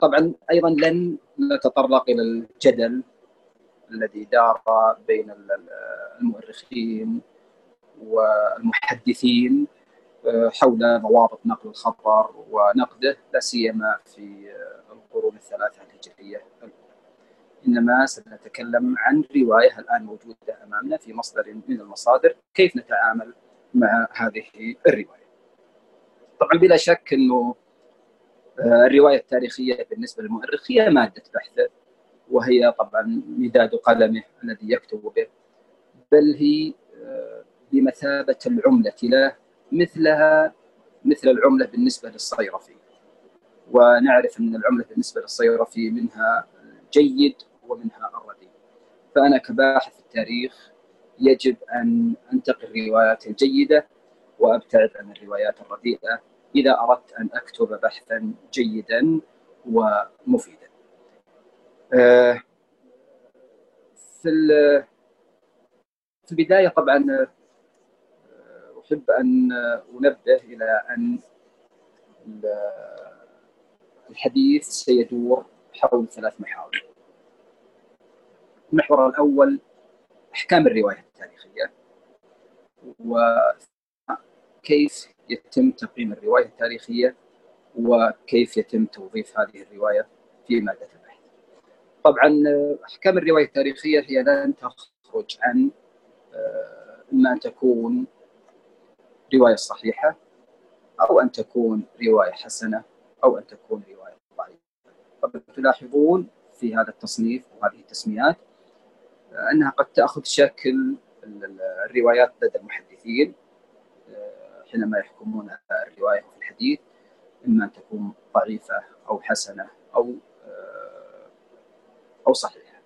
طبعا أيضا لن نتطرق إلى الجدل الذي دار بين المؤرخين والمحدثين حول ضوابط نقل الخبر ونقده لا سيما في القرون الثلاثة الهجرية الأولى. إنما سنتكلم عن رواية الآن موجودة أمامنا في مصدر من المصادر كيف نتعامل مع هذه الرواية. طبعا بلا شك إنه الرواية التاريخية بالنسبة للمؤرخ هي مادة بحثه وهي طبعا مداد قلمه الذي يكتب به بل هي بمثابة العملة له مثلها مثل العملة بالنسبة للصيرفي. ونعرف أن العملة بالنسبة للصيرفي منها جيد ومنها الرديء فأنا كباحث في التاريخ يجب أن انتقي الروايات الجيدة وأبتعد عن الروايات الرديئة إذا أردت أن أكتب بحثا جيدا ومفيدا. في في البداية طبعا أحب أن أنبه إلى أن الحديث سيدور حول ثلاث محاور. المحور الأول أحكام الرواية التاريخية وكيف يتم تقييم الرواية التاريخية وكيف يتم توظيف هذه الرواية في ماده البحث. طبعا أحكام الرواية التاريخية هي لن تخرج عن اما ان تكون رواية صحيحة أو أن تكون رواية حسنة أو أن تكون رواية ضعيفة. طبعا تلاحظون في هذا التصنيف وهذه التسميات أنها قد تأخذ شكل الروايات لدى المحدثين حينما يحكمون الرواية في الحديث إما أن تكون ضعيفة أو حسنة أو أو صحيحة.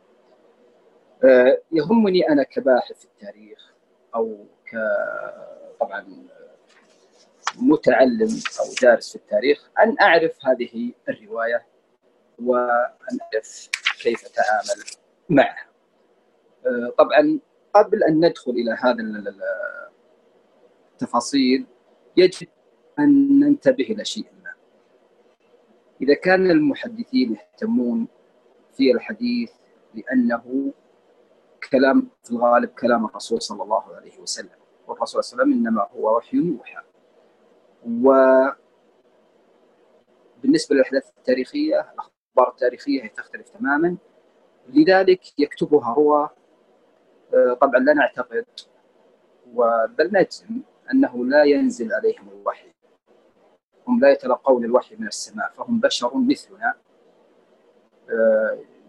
يهمني أنا كباحث في التاريخ أو ك طبعا متعلم أو دارس في التاريخ أن أعرف هذه الرواية وأن أعرف كيف أتعامل معها. طبعا قبل أن ندخل إلى هذا التفاصيل يجب أن ننتبه إلى شيء ما. إذا كان المحدثين يهتمون في الحديث لأنه كلام في الغالب كلام الرسول صلى الله عليه وسلم والرسول صلى الله عليه وسلم إنما هو وحي يوحى و بالنسبة للأحداث التاريخية الأخبار التاريخية هي تختلف تماما لذلك يكتبها هو طبعا لا نعتقد بل نجزم أنه لا ينزل عليهم الوحي. هم لا يتلقون الوحي من السماء فهم بشر مثلنا.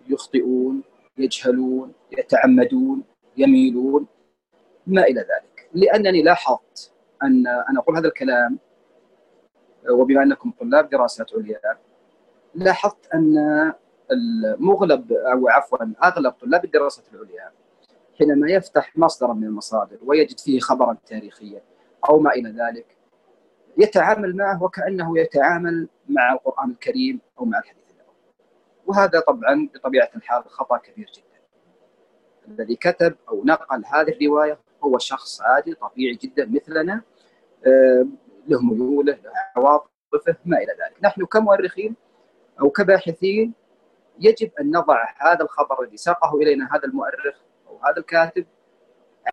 يخطئون يجهلون يتعمدون يميلون ما إلى ذلك. لأنني لاحظت أن أنا أقول هذا الكلام وبما أنكم طلاب دراسات عليا لاحظت أن المغلب أو عفوا أغلب طلاب الدراسات العليا حينما يفتح مصدرا من المصادر ويجد فيه خبرا تاريخيا أو ما إلى ذلك يتعامل معه وكأنه يتعامل مع القرآن الكريم أو مع الحديث النبوي. وهذا طبعا بطبيعة الحال خطأ كبير جدا. الذي كتب أو نقل هذه الرواية هو شخص عادي طبيعي جدا مثلنا له ميوله له عواطفه ما إلى ذلك. نحن كمؤرخين أو كباحثين يجب أن نضع هذا الخبر الذي ساقه إلينا هذا المؤرخ أو هذا الكاتب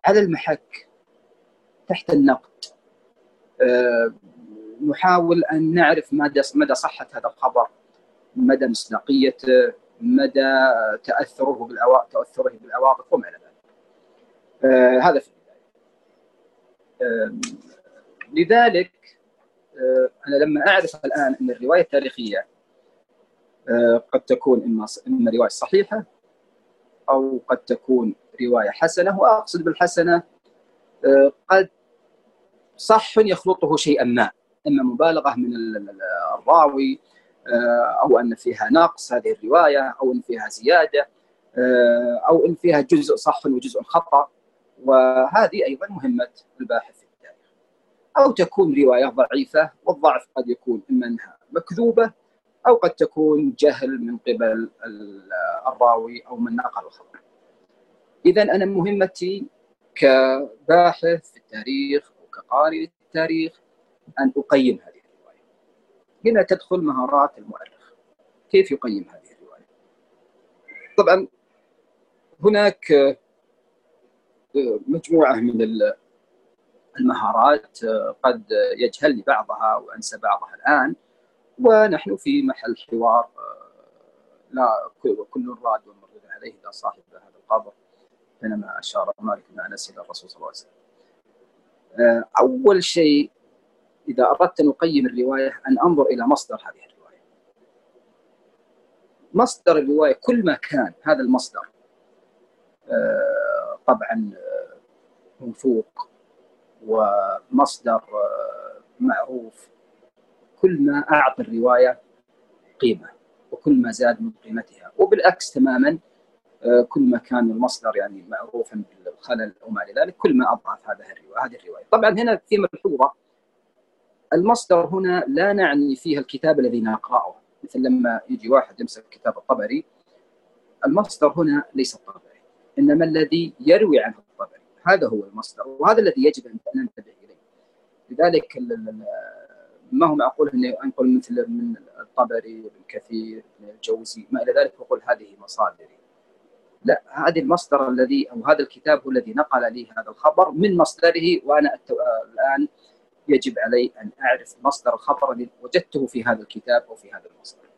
على المحك تحت النقد. نحاول أن نعرف مدى مدى صحة هذا الخبر مدى مصداقيته مدى تأثره بالعواطف تأثره بالعواطف وما إلى ذلك. هذا في البداية. لذلك أنا لما أعرف الآن أن الرواية التاريخية قد تكون إما إما رواية صحيحة أو قد تكون رواية حسنة وأقصد بالحسنة قد صح يخلطه شيئا ما إما مبالغة من الراوي أو أن فيها نقص هذه الرواية أو إن فيها زيادة أو إن فيها جزء صح وجزء خطأ وهذه أيضا مهمة الباحث في التاريخ أو تكون رواية ضعيفة والضعف قد يكون إما أنها مكذوبة أو قد تكون جهل من قبل الراوي أو من نقل الخبر. اذا أنا مهمتي كباحث في التاريخ وكقارئ التاريخ أن أقيم هذه الرواية. هنا تدخل مهارات المؤرخ. كيف يقيم هذه الرواية؟ طبعا هناك مجموعة من المهارات قد يجهلني بعضها وأنسى بعضها الآن ونحن في محل حوار لا كل راد والمردود عليه لا صاحب هذا القبر حينما اشار مالك بن انس إلى الرسول صلى الله عليه وسلم. أول شيء إذا أردت أن أقيم الرواية أن أنظر إلى مصدر هذه الرواية. مصدر الرواية كل ما كان هذا المصدر طبعا موثوق ومصدر معروف كل ما اعطى الرواية قيمة وكل ما زاد من قيمتها وبالعكس تماما كل ما كان المصدر يعني معروفا بالخلل أو ما إلى ذلك كل ما أضعف هذا الروايه هذه الرواية. طبعا هنا في ملحوظة. المصدر هنا لا نعني فيها الكتاب الذي نقرأه. مثل لما يجي واحد يمسك كتاب الطبري المصدر هنا ليس الطبري إنما الذي يروي عنه الطبري. هذا هو المصدر وهذا الذي يجب أن ننتبه إليه. لذلك ما هو معقول انه أنقل مثل من الطبري ابن كثير ابن الجوزي ما إلى ذلك وأقول هذه مصادري. لا هذا المصدر الذي أو هذا الكتاب هو الذي نقل لي هذا الخبر من مصدره وأنا الآن يجب علي أن أعرف مصدر الخبر الذي وجدته في هذا الكتاب أو في هذا المصدر.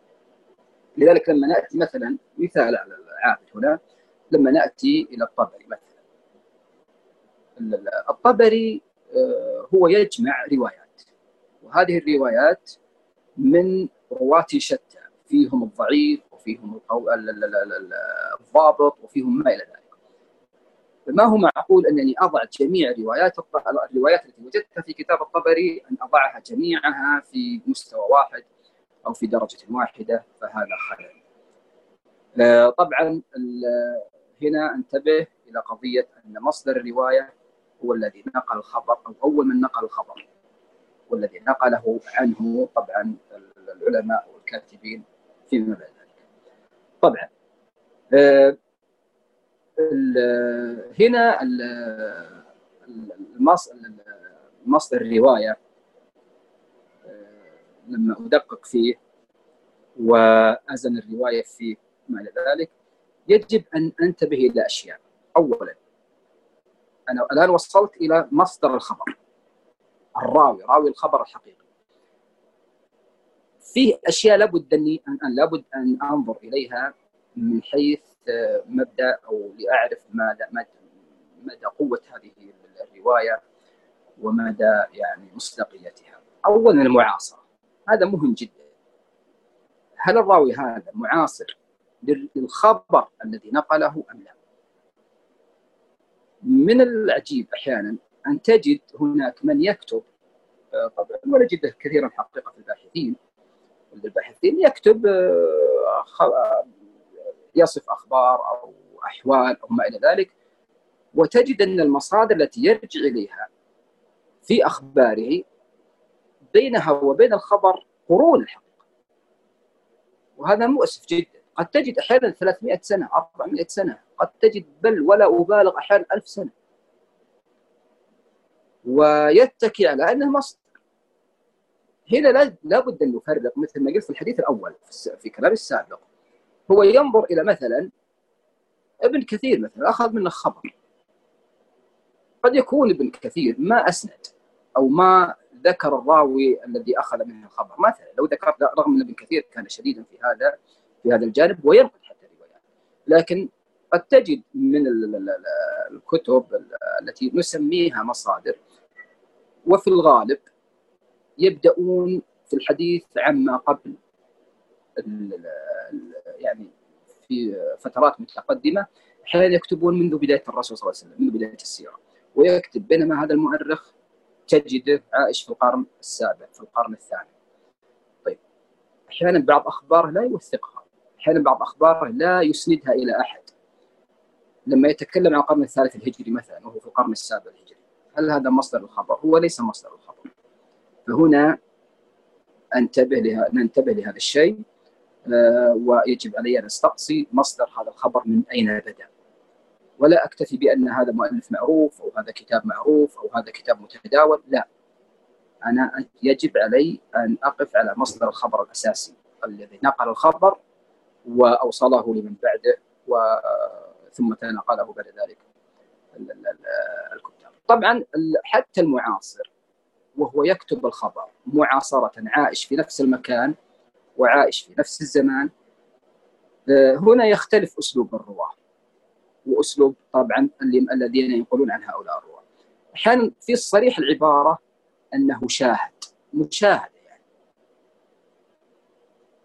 لذلك لما نأتي مثلا مثال على العابد هنا لما نأتي إلى الطبري مثلا. الطبري هو يجمع روايات. وهذه الروايات من رواة شتى. فيهم الضعيف وفيهم الضابط وفيهم ما إلى ذلك. فما هو معقول أنني أضع جميع روايات الروايات التي وجدتها في كتاب الطبري أن أضعها جميعها في مستوى واحد أو في درجة واحدة فهذا خلل. طبعا هنا أنتبه إلى قضية أن مصدر الرواية هو الذي نقل الخبر أو أول من نقل الخبر والذي نقله عنه طبعا العلماء والكاتبين فيما بعد ذلك. طبعا هنا مصدر الرواية لما أدقق فيه وأزن الرواية فيه ما إلى ذلك يجب أن أنتبه إلى أشياء اولا أنا الآن وصلت إلى مصدر الخبر الراوي راوي الخبر الحقيقي فيه أشياء لابد اني ان لابد أن أنظر إليها من حيث مبدأ أو لأعرف ماذا مدى قوة هذه الرواية ومدى يعني مصداقيتها. اولا المعاصرة هذا مهم جدا. هل الراوي هذا معاصر للخبر الذي نقله أم لا؟ من العجيب أحيانا أن تجد هناك من يكتب طبعا ولا كثيرا حقيقة في الباحثين الباحثين يكتب يصف أخبار أو أحوال أو ما إلى ذلك وتجد أن المصادر التي يرجع إليها في أخباره بينها وبين الخبر قرون الحقيقة وهذا مؤسف جدا. قد تجد أحيانا 300 سنة 400 سنة. قد تجد بل ولا أبالغ أحيانا 1000 سنة. ويتكي على أنه مصدر هنا لابد أن نفرق مثل ما قلت في الحديث الأول في كلام السابق. هو ينظر إلى مثلا ابن كثير مثلا أخذ منه خبر. قد يكون ابن كثير ما أسند أو ما ذكر الراوي الذي أخذ منه الخبر. مثلا لو ذكر رغم أن ابن كثير كان شديدا في هذا في هذا الجانب وينقل حتى الروايات. لكن قد تجد من الكتب التي نسميها مصادر وفي الغالب يبدأون في الحديث عما قبل. يعني في فترات متقدمة أحيانا يكتبون منذ بداية الرسول صلى الله عليه وسلم منذ بداية السيرة. ويكتب بينما هذا المؤرخ تجده عائش في القرن السابع في القرن الثاني. طيب. أحيانا بعض أخباره لا يوثقها. أحيانا بعض أخباره لا يسندها إلى أحد. لما يتكلم عن القرن الثالث الهجري مثلا وهو في القرن السابع الهجري هل هذا مصدر الخبر؟ هو ليس مصدر الخبر فهنا أنتبه لها ننتبه لهذا الشيء آه ويجب علي أن استقصي مصدر هذا الخبر من أين بدأ ولا أكتفي بأن هذا مؤلف معروف أو هذا كتاب معروف أو هذا كتاب متداول لا أنا يجب علي أن أقف على مصدر الخبر الأساسي الذي نقل الخبر وأوصله لمن بعده وثم تناقله بعد ذلك الكتاب. طبعا حتى المعاصر وهو يكتب الخبر معاصرة عائش في نفس المكان وعائش في نفس الزمان آه، هنا يختلف أسلوب الرواة وأسلوب طبعا الذين ينقلون عن هؤلاء الرواة. أحيانا في الصريح العبارة أنه شاهد مشاهده يعني.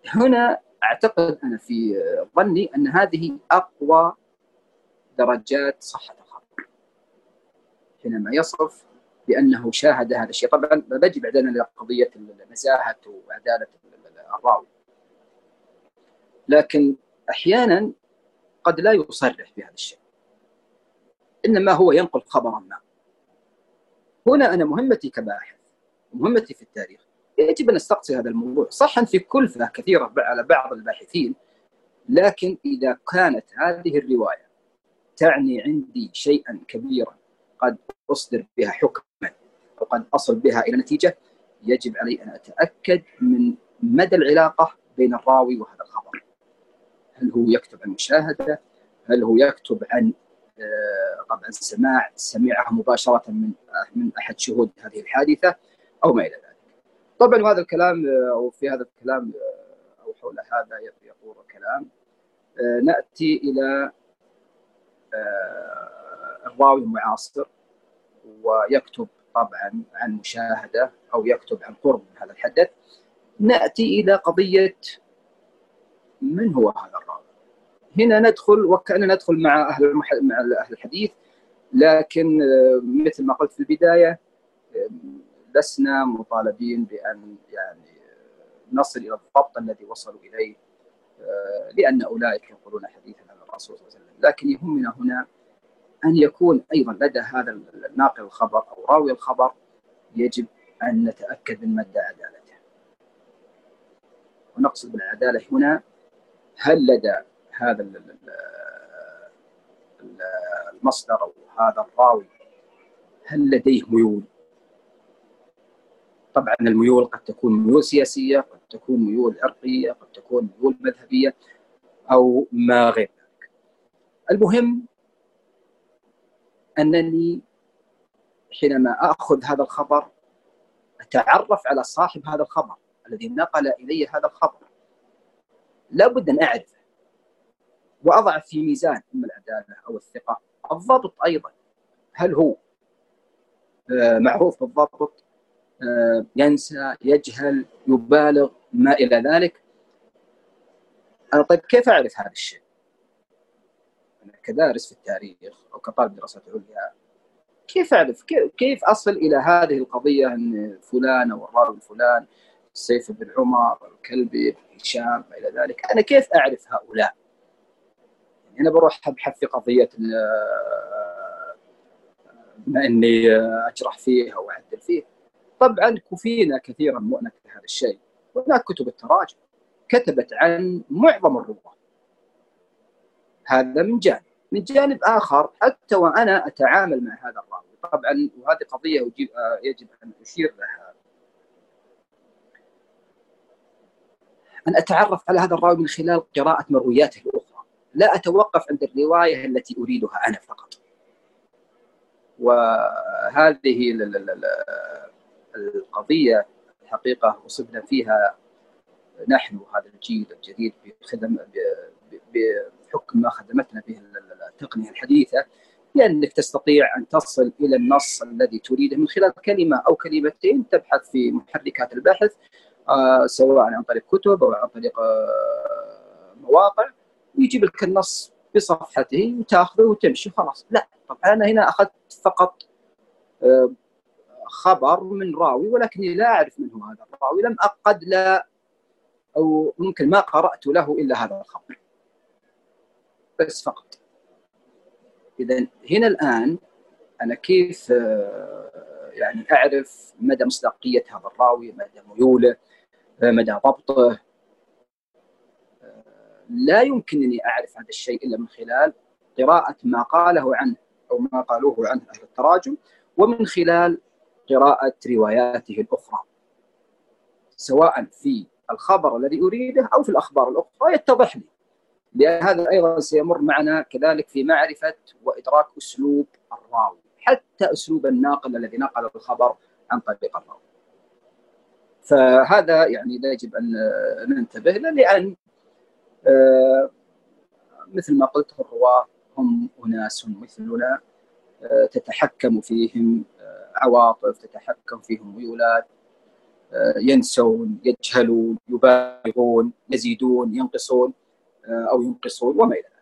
هنا أعتقد أنا في ظني أن هذه أقوى درجات صحة الخبر. حينما يصف بأنه شاهد هذا الشيء، طبعا بجي بعدين إلى قضية نزاهه وعدالة الراوي. لكن أحيانا قد لا يصرح بهذا الشيء. إنما هو ينقل خبرا ما. هنا أنا مهمتي كباحث ومهمتي في التاريخ يجب أن استقصي هذا الموضوع، صح في كلفة كثيرة على بعض الباحثين لكن إذا كانت هذه الرواية تعني عندي شيئا كبيرا قد أصدر بها حكما أو قد أصل بها إلى نتيجة يجب علي أن أتأكد من مدى العلاقة بين الراوي وهذا الخبر. هل هو يكتب عن مشاهدة؟ هل هو يكتب عن آه، طبعا سماع سمعه مباشرة من من أحد شهود هذه الحادثة أو ما إلى ذلك. طبعا وهذا الكلام آه، أو في هذا الكلام آه، أو حول هذا يطول الكلام نأتي إلى الراوي المعاصر ويكتب طبعا عن مشاهدة أو يكتب عن قرب من هذا الحدث نأتي إلى قضية من هو هذا الراوي؟ هنا ندخل وكأننا ندخل مع أهل. مع أهل الحديث لكن آه، مثل ما قلت في البداية آه، لسنا مطالبين بأن يعني آه، نصل إلى الضبط الذي وصلوا إليه لأن أولئك يقولون حديثا عن الرسول صلى الله عليه وسلم لكن يهمنا هنا أن يكون أيضا لدى هذا الناقل الخبر أو راوي الخبر يجب أن نتأكد من مدى عدالته ونقصد بالعدالة هنا هل لدى هذا المصدر أو هذا الراوي هل لديه ميول؟ طبعا الميول قد تكون ميول سياسية، قد تكون ميول عرقية، قد تكون ميول مذهبية أو ما غير ذلك. المهم أنني حينما أخذ هذا الخبر أتعرف على صاحب هذا الخبر الذي نقل إلي هذا الخبر. لابد أن أعرفه وأضع في ميزان اما العدالة أو الثقة الضبط أيضا. هل هو؟ آه، معروف بالضبط. آه، ينسى يجهل يبالغ ما إلى ذلك. أنا طيب كيف أعرف هذا الشيء؟ أنا كدارس في التاريخ أو كطالب دراسات عليا. كيف أعرف؟ كيف أصل إلى هذه القضية إن فلان أو الراوي الفلان سيف بن عمر الكلبي هشام إلى ذلك. أنا كيف أعرف هؤلاء؟ هنا بروح أبحث في قضية بما إني أجرح فيه أو اعدل فيه طبعا كفينا كثيرا مؤنة هذا الشيء. هناك كتب التراجم كتبت عن معظم الرواة. هذا من جانب. من جانب آخر حتى وأنا أتعامل مع هذا الراوي. طبعا وهذه قضية يجب أن أشير لها. أن أتعرف على هذا الراوي من خلال قراءة مروياته الأخرى. لا أتوقف عند الرواية التي أريدها أنا فقط. وهذه القضية الحقيقة أصبنا فيها نحن هذا الجيل الجديد بخدم بحكم ما خدمتنا به التقنية الحديثة لأنك تستطيع أن تصل إلى النص الذي تريده من خلال كلمة أو كلمتين تبحث في محركات البحث آه، سواء عن طريق كتب أو عن طريق آه، مواقع ويجيب لك النص بصفحته وتأخذه وتمشي خلاص لا طب أنا هنا أخذت فقط آه، خبر من راوي ولكني لا أعرف من هو هذا الراوي لم قد لا أو ممكن ما قرأت له إلا هذا الخبر. بس فقط. إذا هنا الآن أنا كيف آه، يعني أعرف مدى مصداقية هذا الراوي مدى ميوله آه، مدى ضبطه؟ لا يمكنني أعرف هذا الشيء إلا من خلال قراءة ما قاله عنه أو ما قالوه عنه أهل التراجم ومن خلال قراءة رواياته الأخرى سواء في الخبر الذي أريده أو في الأخبار الأخرى يتضح لي. لأن هذا أيضا سيمر معنا كذلك في معرفة وإدراك أسلوب الراوي حتى أسلوب الناقل الذي نقل الخبر عن طريق الراوي. فهذا يعني لا يجب أن ننتبه له لأن آه، مثل ما قلت الرواة هم أناس مثلنا آه، تتحكم فيهم آه، عواطف تتحكم فيهم ميولات ينسون يجهلون يبالغون يزيدون ينقصون. أو ينقصون وما إلى ذلك.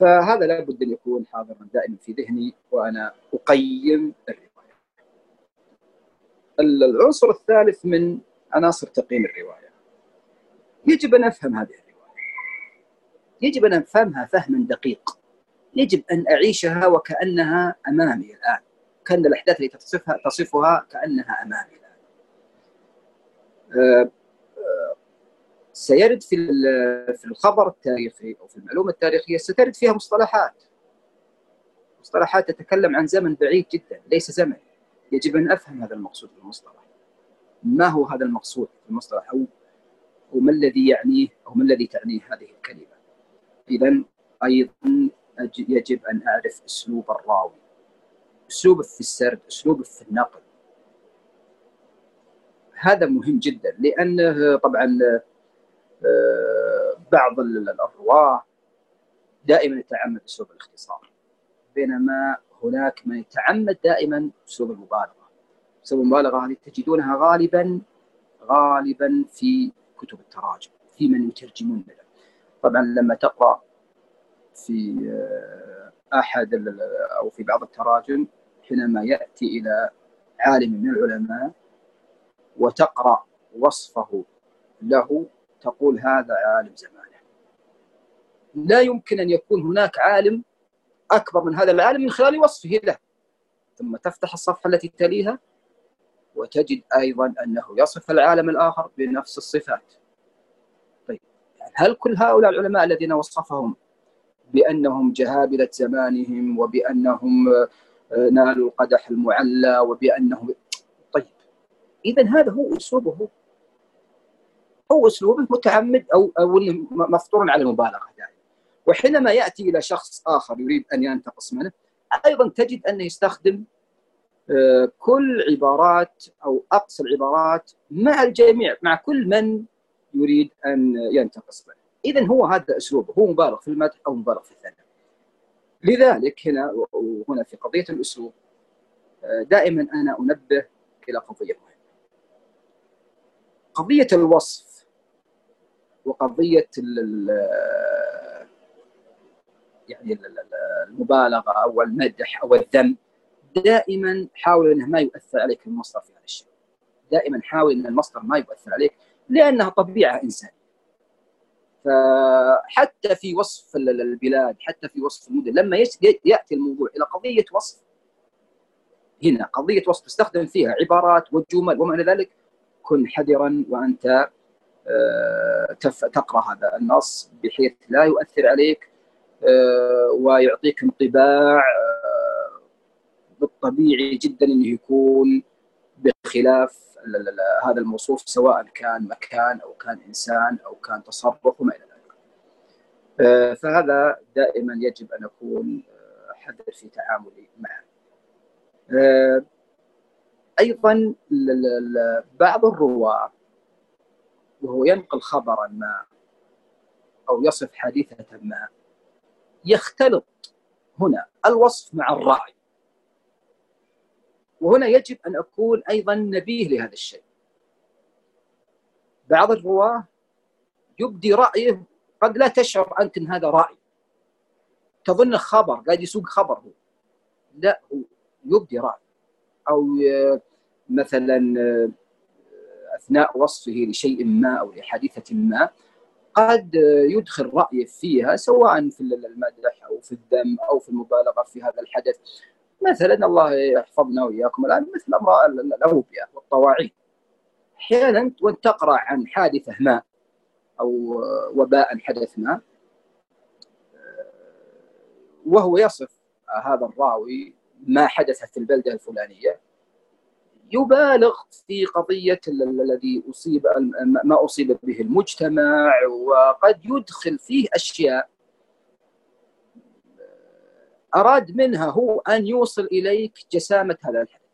فهذا لابد أن يكون حاضرا دائما في ذهني وأنا أقيم الرواية. العنصر الثالث من عناصر تقييم الرواية. يجب أن أفهم هذه الرواية. يجب أن أفهمها فهما دقيق. يجب أن أعيشها وكأنها أمامي الآن. كأن الأحداث التي تصفها تصفها كأنها أمامي الآن. آه، سيرد في في الخبر التاريخي أو في المعلومة التاريخية سترد فيها مصطلحات. مصطلحات تتكلم عن زمن بعيد جدا ليس زمن. يجب أن أفهم هذا المقصود في المصطلح. ما هو هذا المقصود في المصطلح؟ أو وما الذي يعنيه؟ أو ما الذي تعنيه هذه الكلمة؟ اذا أيضا يجب أن أعرف أسلوب الراوي. اسلوبه في السرد اسلوبه في النقل. هذا مهم جدا لأنه طبعا بعض الرواه دائما يتعمد اسلوب الاختصار بينما هناك من يتعمد دائما اسلوب المبالغة. اسلوب المبالغة هذه تجدونها غالبا غالبا في كتب التراجم في من يترجمون لها طبعا لما تقرأ في آه، أحد أو في بعض التراجم حينما يأتي إلى عالم من العلماء وتقرأ وصفه له تقول هذا عالم زمانه. لا يمكن أن يكون هناك عالم أكبر من هذا العالم من خلال وصفه له. ثم تفتح الصفحة التي تليها وتجد أيضا أنه يصف العالم الآخر بنفس الصفات. طيب هل كل هؤلاء العلماء الذين وصفهم بأنهم جهابله زمانهم وبأنهم آه، نالوا القدح المعلى وبأنهم اذا هذا هو أسلوبه. هو أسلوبه متعمد أو أو مفطور على المبالغة دائما. وحينما يأتي إلى شخص آخر يريد أن ينتقص منه أيضا تجد أنه يستخدم آه، كل عبارات أو أقصى العبارات مع الجميع مع كل من يريد أن ينتقص منه. اذا هو هذا أسلوبه هو مبالغ في المدح أو مبالغ في الثناء. لذلك هنا وهنا في قضية الأسلوب آه، دائما أنا أنبه إلى قضية مهمة. قضية الوصف. وقضية يعني المبالغة أو المدح أو الذم دائما حاول إنه ما يؤثر عليك المصدر في هذا الشيء. دائما حاول إن المصدر ما يؤثر عليك لأنها طبيعة إنسانية. فحتى في وصف البلاد حتى في وصف المدن لما يأتي الموضوع إلى قضية وصف. هنا قضية وصف تستخدم فيها عبارات وجمل وما إلى ذلك كن حذرا وأنت تقرأ هذا النص بحيث لا يؤثر عليك آه، ويعطيك انطباع آه، بالطبيعي جدا إنه يكون بخلاف هذا الموصوف سواء كان مكان أو كان إنسان أو كان تصرف وما إلى ذلك. فهذا دائما يجب أن أكون حذر في تعاملي معه. أيضا بعض الرواة وهو ينقل خبرا ما أو يصف حادثة ما يختلط هنا الوصف مع الرأي. وهنا يجب أن اكون أيضا نبيه لهذا الشيء. بعض الرواة يبدي رأيه قد لا تشعر أنت إن هذا رأي. تظن خبر قاعد يسوق خبر هو. لا هو يبدي رأي. أو مثلا أثناء وصفه لشيء ما أو لحادثة ما قد يدخل رايه فيها سواء في المدح أو في الذم أو في المبالغة في هذا الحدث. مثلا الله يحفظنا وإياكم الآن مثل أمر الأوبئة والطواعين. أحيانا وانت تقرأ عن حادثة ما أو وباء حدث ما وهو يصف هذا الراوي ما حدث في البلدة الفلانية. يبالغ في قضية الذي أصيب ما أصيب به المجتمع وقد يدخل فيه أشياء أراد منها هو أن يوصل إليك جسامة هذا الحدث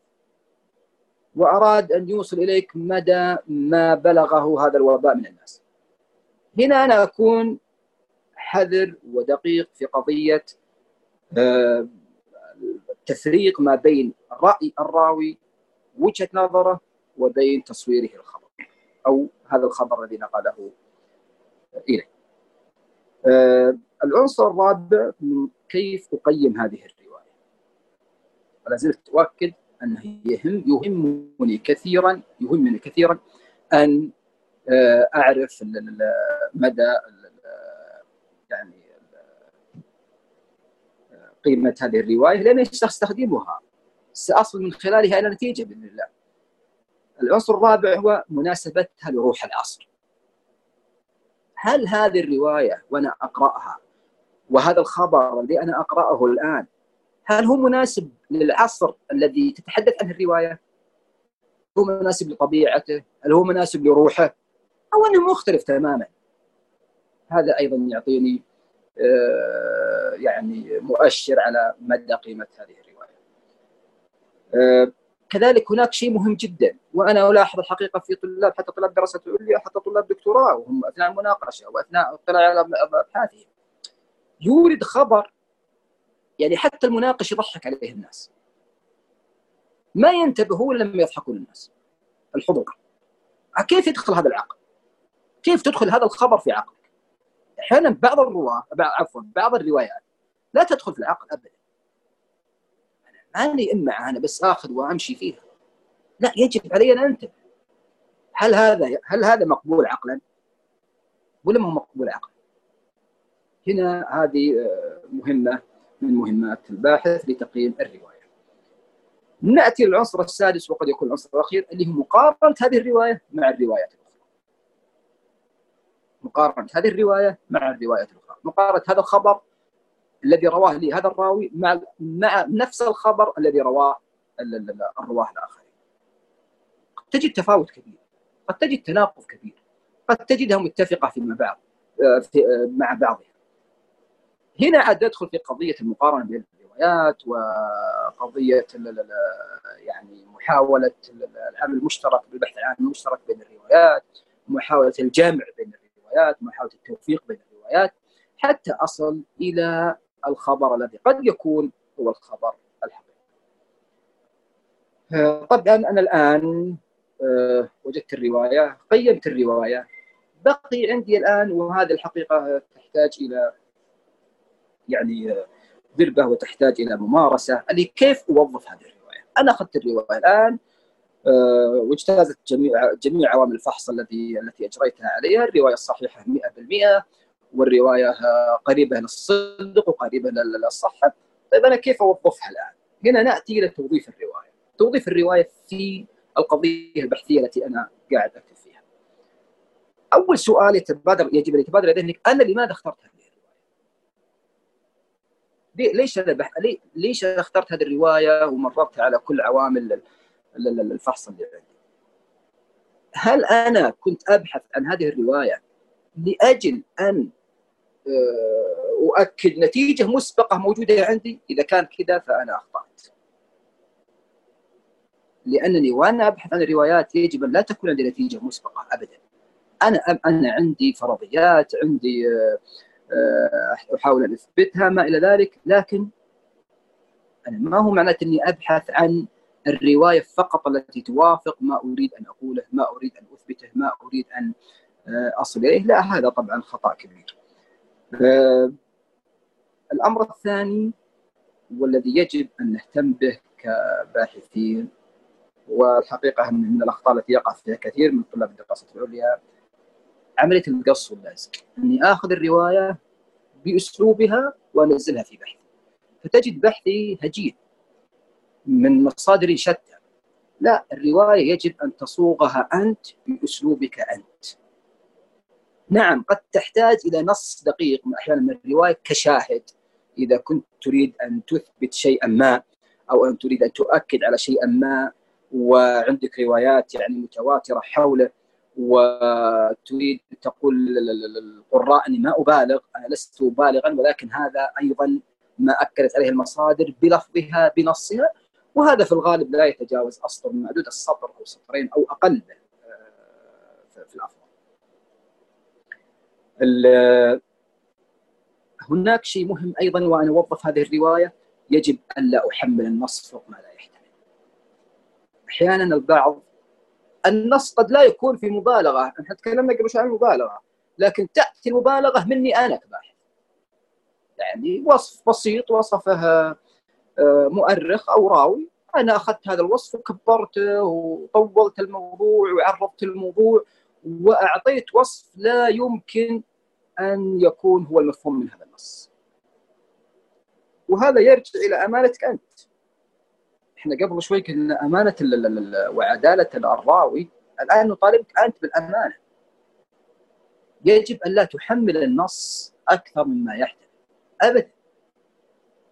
وأراد أن يوصل إليك مدى ما بلغه هذا الوباء من الناس. هنا أنا أكون حذر ودقيق في قضية التفريق آه، ما بين رأي الراوي وجهة نظره وبين تصويره الخبر أو هذا الخبر الذي نقله إليه. آه، العنصر الرابع كيف أقيم هذه الرواية. ولا زلت أؤكد أنه يهم يهمني كثيرا يهمني كثيرا أن آه، أعرف مدى يعني قيمة هذه الرواية لأني سأستخدمها سأصل من خلالها إلى نتيجة بإذن الله. العنصر الرابع هو مناسبتها لروح العصر. هل هذه الرواية وأنا أقرأها وهذا الخبر الذي أنا أقرأه الآن هل هو مناسب للعصر الذي تتحدث عنه الرواية؟ هو مناسب لطبيعته؟ هل هو مناسب لروحه؟ أو أنه مختلف تماما. هذا أيضا يعطيني آه، يعني مؤشر على مدى قيمة هذه كذلك هناك شيء مهم جدا وأنا ألاحظ الحقيقة في طلاب حتى طلاب دراسة عليا حتى طلاب دكتوراه وهم أثناء المناقشة وأثناء الاطلاع على ابحاثهم يورد خبر يعني حتى المناقش يضحك عليه الناس. ما ينتبه هو لما يضحكون الناس. الحضور. كيف يدخل هذا العقل؟ كيف تدخل هذا الخبر في عقلك؟ أحيانا بعض الرواه عفوا بعض الروايات لا تدخل في العقل ابدا. ماني امع أنا بس آخذ وأمشي فيها. لا يجب علي أن انتبه هل هذا هل هذا مقبول عقلا؟ ولا ما هو مقبول عقلا؟ هنا هذه آه، مهمة من مهمات الباحث لتقييم الرواية. نأتي للعنصر السادس وقد يكون العنصر الأخير اللي هو مقارنة هذه الرواية مع الروايات الأخرى. مقارنة هذه الرواية مع الروايات الأخرى. مقارنة هذا الخبر الذي رواه لي هذا الراوي مع مع نفس الخبر الذي رواه الرواة الآخرين. قد تجد تفاوت كبير، قد تجد تناقض كبير، قد تجدها متفقة فيما بعض آه، في آه، مع بعضها. هنا عاد ندخل في قضية المقارنة بين الروايات وقضية يعني محاولة العمل المشترك بالبحث العام المشترك بين الروايات، محاولة الجمع بين الروايات، محاولة التوفيق بين الروايات حتى أصل إلى الخبر الذي قد يكون هو الخبر الحقيقي. آه، طبعا أنا الآن آه، وجدت الرواية قيمت الرواية. بقي عندي الآن وهذه الحقيقة تحتاج إلى يعني دربة وتحتاج إلى ممارسة اللي كيف أوظف هذه الرواية. أنا أخذت الرواية الآن آه، واجتازت جميع جميع عوامل الفحص الذي التي أجريتها عليها. الرواية الصحيحة 100% والرواية قريبة للصدق وقريبة للصحة طيب أنا كيف اوظفها الآن؟ هنا نأتي إلى توظيف الرواية توظيف الرواية في القضية البحثية التي أنا قاعد أكتب فيها أول سؤال يتبادر يجب أن يتبادر ذهنك أنا لماذا اخترت هذه الرواية؟ ليش أنا بح... ليش أنا اخترت هذه الرواية ومررت على كل عوامل الفحص اللي عندي؟ هل أنا كنت أبحث عن هذه الرواية لأجل أن أؤكد نتيجة مسبقة موجودة عندي. إذا كان كذا فأنا أخطأت. لأنني وأنا أبحث عن الروايات يجب أن لا تكون عندي نتيجة مسبقة ابدا. أنا أنا عندي فرضيات عندي آه، أحاول أن أثبتها ما إلى ذلك. لكن أنا ما هو معناته إني أبحث عن الرواية فقط التي توافق ما أريد أن أقوله ما أريد أن أثبته ما أريد أن آه، أصل إليه؟ لا هذا طبعا خطأ كبير. آه، الأمر الثاني والذي يجب أن نهتم به كباحثين والحقيقة من الأخطاء التي يقع فيها كثير من طلاب الدراسات العليا عملية القص واللزق. أني آخذ الرواية بأسلوبها وأنزلها في بحثي. فتجد بحثي هجين من مصادر شتى. لا الرواية يجب أن تصوغها أنت بأسلوبك أنت. نعم قد تحتاج إلى نص دقيق أحيانا من الرواية كشاهد إذا كنت تريد أن تثبت شيئا ما أو أن تريد أن تؤكد على شيئا ما وعندك روايات يعني متواترة حوله وتريد تقول للقراء أني ما أبالغ أنا لست بالغا ولكن هذا أيضا ما أكدت عليه المصادر بلفظها بنصها وهذا في الغالب لا يتجاوز اسطر من معدود السطر أو سطرين أو أقل آه، في الافضل. هناك شيء مهم أيضا وأنا اوظف هذه الرواية يجب الا أحمل النص فوق ما لا يحتمل. أحيانا البعض النص قد لا يكون في مبالغة، إحنا تكلمنا قبل شوي عن المبالغة، لكن تأتي المبالغة مني أنا كباحث. يعني وصف بسيط وصفه آه، مؤرخ أو راوي، أنا أخذت هذا الوصف وكبرته وطولت الموضوع وعرضت الموضوع وأعطيت وصف لا يمكن أن يكون هو المفهوم من هذا النص. وهذا يرجع إلى امانتك أنت. إحنا قبل شوي كنا أمانة وعدالة الراوي الآن نطالبك أنت بالأمانة. يجب أن لا تحمل النص أكثر مما يحتمل ابدا.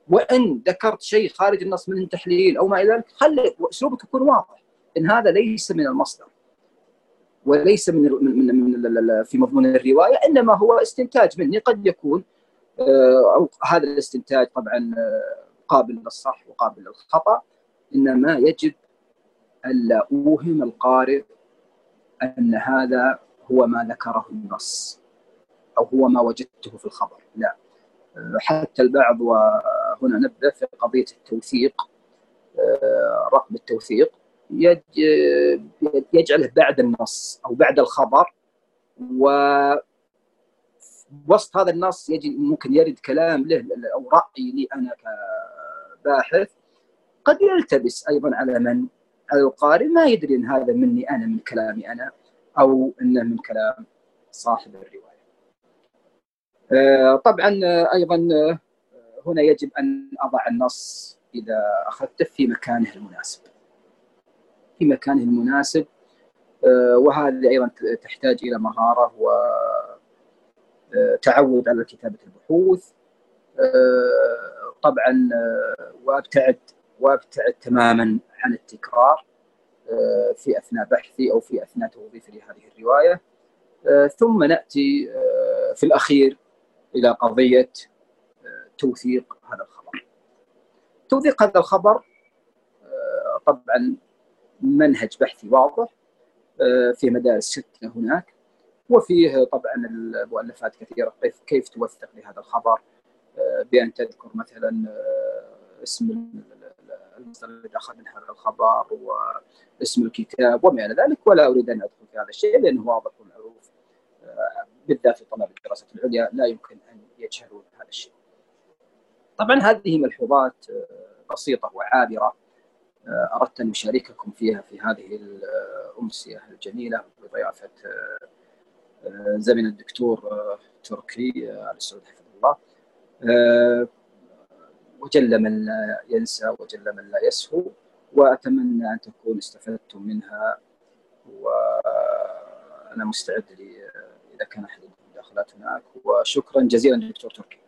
وإن ذكرت شيء خارج النص من تحليل أو ما إلى ذلك خلي أسلوبك يكون واضح إن هذا ليس من المصدر وليس من من من في مضمون الرواية إنما هو استنتاج مني. قد يكون آه، أو هذا الاستنتاج طبعا آه، قابل للصح وقابل للخطأ إنما يجب الا أوهم القارئ أن هذا هو ما ذكره النص أو هو ما وجدته في الخبر. لا. آه، حتى البعض وهنا نبدا في قضية التوثيق رقم التوثيق يجعله بعد النص أو بعد الخبر و وسط هذا النص يجي ممكن يرد كلام له أو رأي لي أنا كباحث قد يلتبس أيضا على من على القارئ ما يدري إن هذا مني أنا من كلامي أنا أو انه من كلام صاحب الرواية. آه، طبعا أيضا هنا يجب أن أضع النص إذا أخذته في مكانه المناسب. في مكانه المناسب. آه، وهذه أيضا تحتاج إلى مهارة وتعود آه، على كتابة البحوث. آه، طبعا وأبتعد وأبتعد تماما عن التكرار في أثناء بحثي أو في أثناء توظيفي لهذه الرواية. ثم نأتي في الأخير إلى قضية توثيق هذا الخبر. توثيق هذا الخبر طبعا منهج بحثي واضح آه، في مدارس شتى هناك وفيه طبعا المؤلفات كثيرة كيف كيف توثق لهذا الخبر آه، بأن تذكر مثلا آه، اسم المصدر الذي أخذ من هذا الخبر واسم الكتاب وما إلى ذلك ولا أريد أن أدخل في هذا الشيء لأنه واضح ومعروف بالذات في طلاب الدراسات العليا لا يمكن أن يجهلوا هذا الشيء. طبعا هذه ملحوظات بسيطة وعابرة أردت أن أشارككم فيها في هذه الامسيه الجميلة بضيافة آه، زميل الدكتور آه، تركي آه، ال سعود حفظه الله. وجل من لا ينسى وجل من لا يسهو وأتمنى أن تكونوا استفدتم منها وأنا مستعد إذا كان أحد المداخلات هناك وشكرا جزيلا دكتور تركي.